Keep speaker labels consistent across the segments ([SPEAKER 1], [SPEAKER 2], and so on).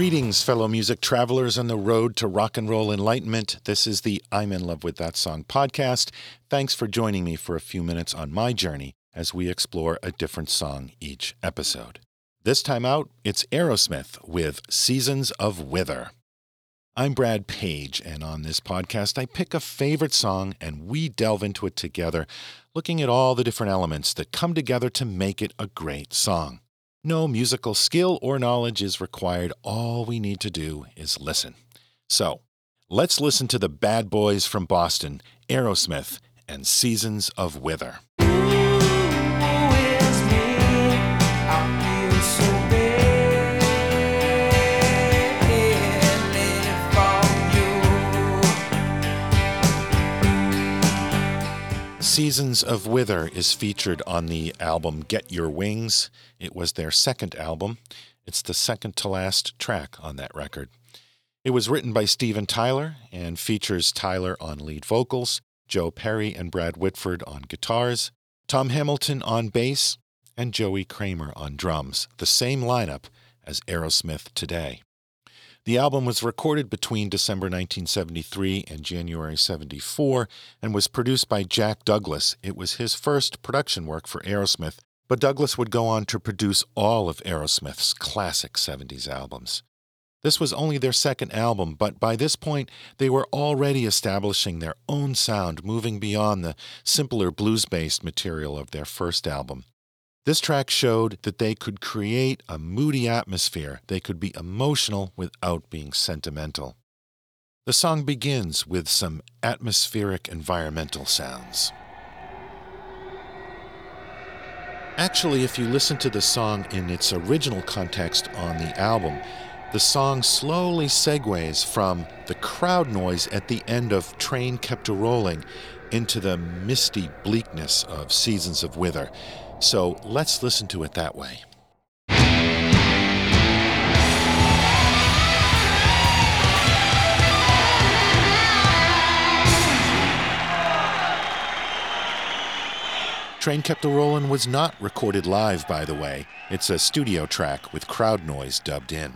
[SPEAKER 1] Greetings, fellow music travelers on the road to rock and roll enlightenment. This is the I'm in love with that song podcast. Thanks for joining me for a few minutes on my journey as we explore a different song each episode. This time out, it's Aerosmith with Seasons of Wither. I'm Brad Page, and on this podcast, I pick a favorite song and we delve into it together, looking at all the different elements that come together to make it a great song. No musical skill or knowledge is required. All we need to do is listen. So, let's listen to the bad boys from Boston, Aerosmith, and Seasons of Wither. Seasons of Wither is featured on the album Get Your Wings. It was their second album. It's the second to last track on that record. It was written by Steven Tyler and features Tyler on lead vocals, Joe Perry and Brad Whitford on guitars, Tom Hamilton on bass, and Joey Kramer on drums, the same lineup as Aerosmith today. The album was recorded between December 1973 and January 74 and was produced by Jack Douglas. It was his first production work for Aerosmith, but Douglas would go on to produce all of Aerosmith's classic 70s albums. This was only their second album, but by this point they were already establishing their own sound, moving beyond the simpler blues based material of their first album. This track showed that they could create a moody atmosphere. They could be emotional without being sentimental. The song begins with some atmospheric environmental sounds. Actually, if you listen to the song in its original context on the album, the song slowly segues from the crowd noise at the end of Train Kept a Rolling into the misty bleakness of Seasons of Wither. So let's listen to it that way. Train Kept a Rollin' was not recorded live, by the way. It's a studio track with crowd noise dubbed in.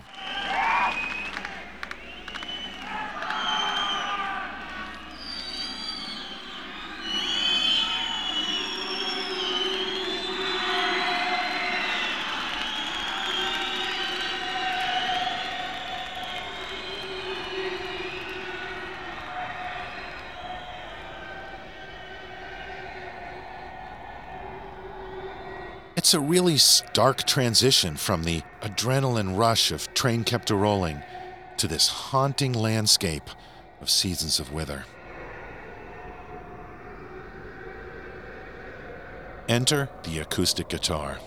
[SPEAKER 1] It's a really stark transition from the adrenaline rush of Train Kept a Rolling to this haunting landscape of Seasons of Wither. Enter the acoustic guitar.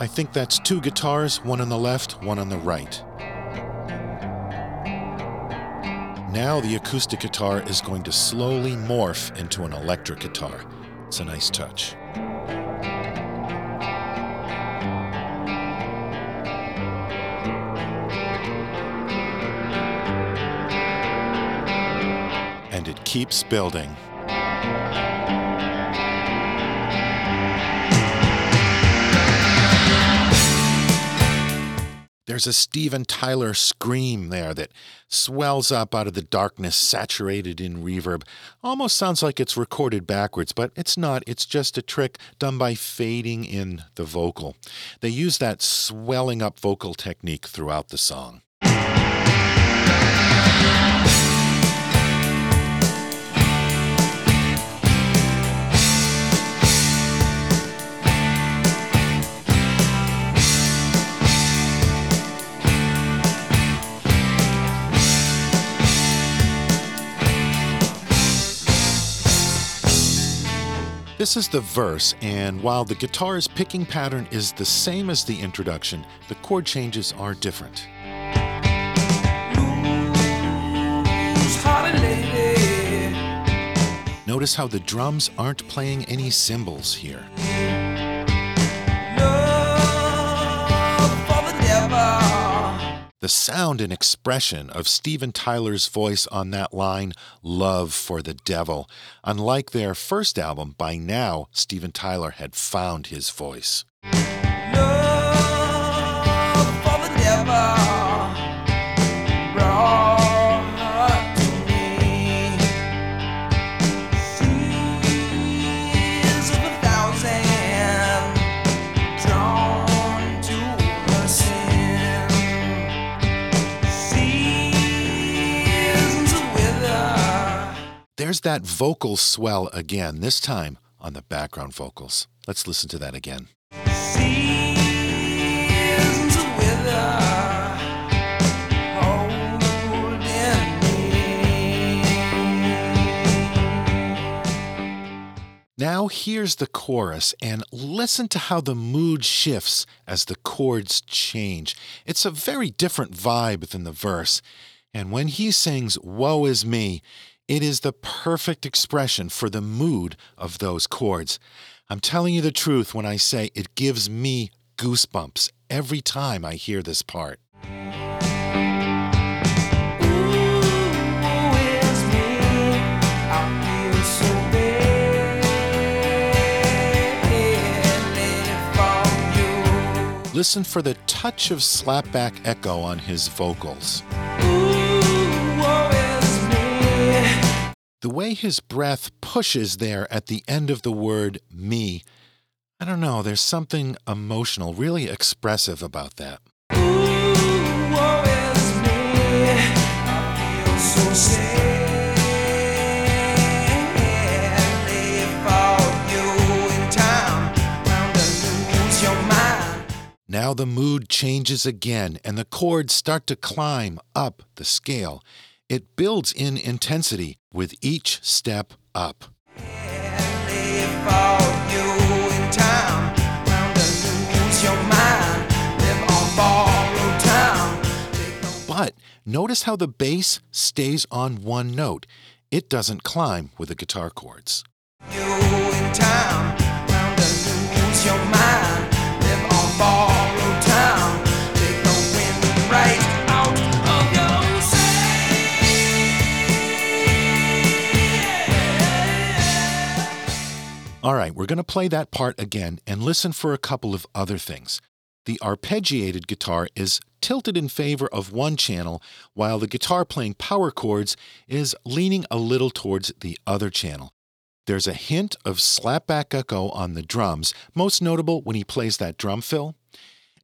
[SPEAKER 1] I think that's two guitars, one on the left, one on the right. Now the acoustic guitar is going to slowly morph into an electric guitar. It's a nice touch. And it keeps building. There's a Steven Tyler scream there that swells up out of the darkness, saturated in reverb. Almost sounds like it's recorded backwards, but it's not. It's just a trick done by fading in the vocal. They use that swelling up vocal technique throughout the song. This is the verse, and while the guitar's picking pattern is the same as the introduction, the chord changes are different. Notice how the drums aren't playing any cymbals here. The sound and expression of Steven Tyler's voice on that line, Love for the Devil. Unlike their first album, by now, Steven Tyler had found his voice. That vocal swell again, this time on the background vocals. Let's listen to that again.
[SPEAKER 2] Seasons of wither holding me.
[SPEAKER 1] Now here's the chorus, and listen to how the mood shifts as the chords change. It's a very different vibe than the verse. And when he sings, Woe is me, it is the perfect expression for the mood of those chords. I'm telling you the truth when I say it gives me goosebumps every time I hear this part.
[SPEAKER 2] Ooh, is me. I feel so badly for you.
[SPEAKER 1] Listen for the touch of slapback echo on his vocals. The way his breath pushes there at the end of the word me, I don't know, there's something emotional, really expressive about that. Now the mood changes again and the chords start to climb up the scale. It builds in intensity with each step up. But notice how the bass stays on one note. It doesn't climb with the guitar chords. All right, we're going to play that part again and listen for a couple of other things. The arpeggiated guitar is tilted in favor of one channel, while the guitar playing power chords is leaning a little towards the other channel. There's a hint of slapback echo on the drums, most notable when he plays that drum fill.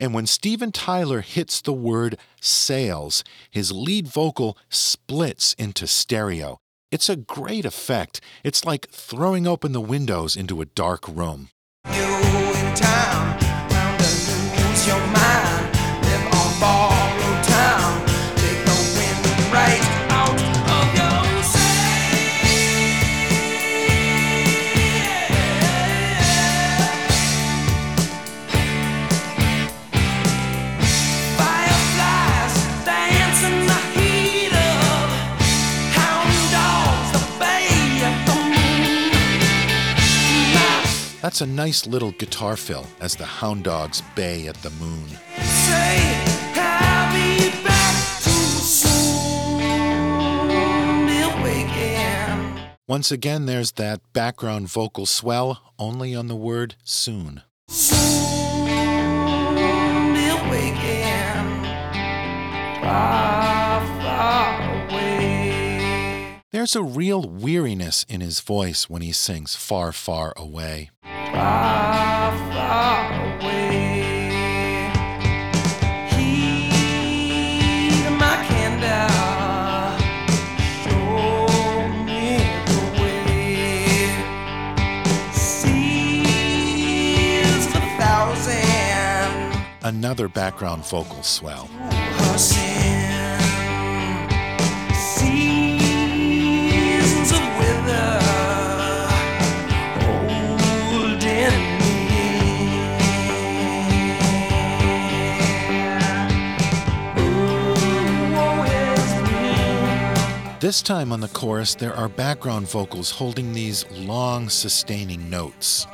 [SPEAKER 1] And when Steven Tyler hits the word sales, his lead vocal splits into stereo. It's a great effect. It's like throwing open the windows into a dark room. That's a nice little guitar fill as the hound dogs bay at the moon.
[SPEAKER 2] Say, I'll be back too soon. Be waking.
[SPEAKER 1] Once again, there's that background vocal swell, only on the word soon.
[SPEAKER 2] Soon be. Far, far away.
[SPEAKER 1] There's a real weariness in his voice when he sings far, far away. Another background vocal swell. This time on the chorus, there are background vocals holding these long, sustaining notes.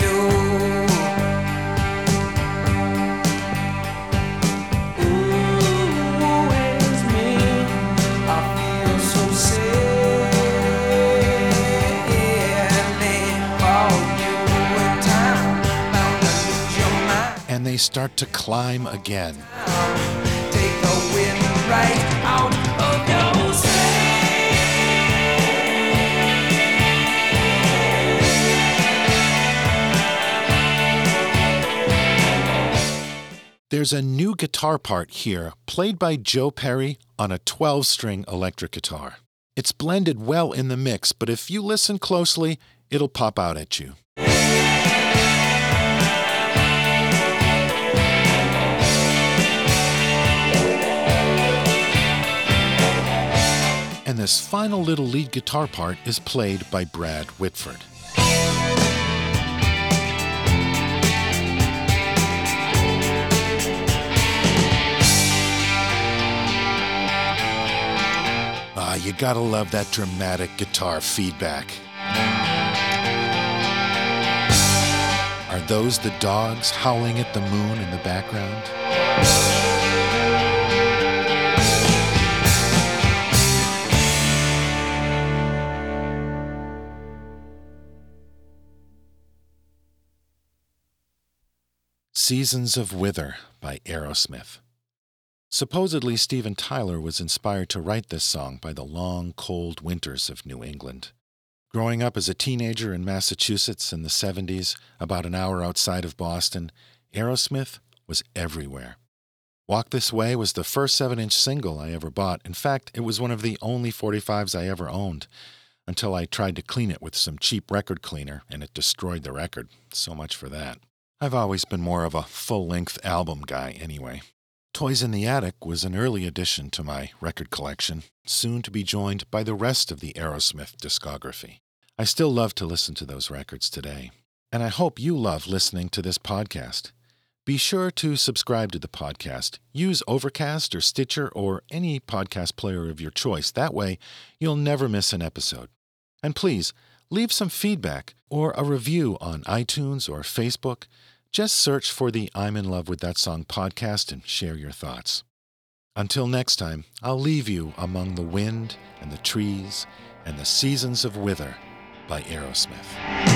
[SPEAKER 2] You. Ooh, woe is me. I
[SPEAKER 1] There's a new guitar part here, played by Joe Perry on a 12 string electric guitar. It's blended well in the mix, but if you listen closely, it'll pop out at you. And this final little lead guitar part is played by Brad Whitford. Ah, you gotta love that dramatic guitar feedback. Are those the dogs howling at the moon in the background? Seasons of Wither by Aerosmith. Supposedly, Steven Tyler was inspired to write this song by the long, cold winters of New England. Growing up as a teenager in Massachusetts in the 70s, about an hour outside of Boston, Aerosmith was everywhere. Walk This Way was the first 7 inch single I ever bought. In fact, it was one of the only 45s I ever owned until I tried to clean it with some cheap record cleaner and it destroyed the record. So much for that. I've always been more of a full length album guy anyway. Toys in the Attic was an early addition to my record collection, soon to be joined by the rest of the Aerosmith discography. I still love to listen to those records today, and I hope you love listening to this podcast. Be sure to subscribe to the podcast. Use Overcast or Stitcher or any podcast player of your choice. That way, you'll never miss an episode. And please, leave some feedback or a review on iTunes or Facebook. Just search for the I'm in love with that song podcast and share your thoughts. Until next time, I'll leave you among the wind and the trees and the seasons of wither by Aerosmith.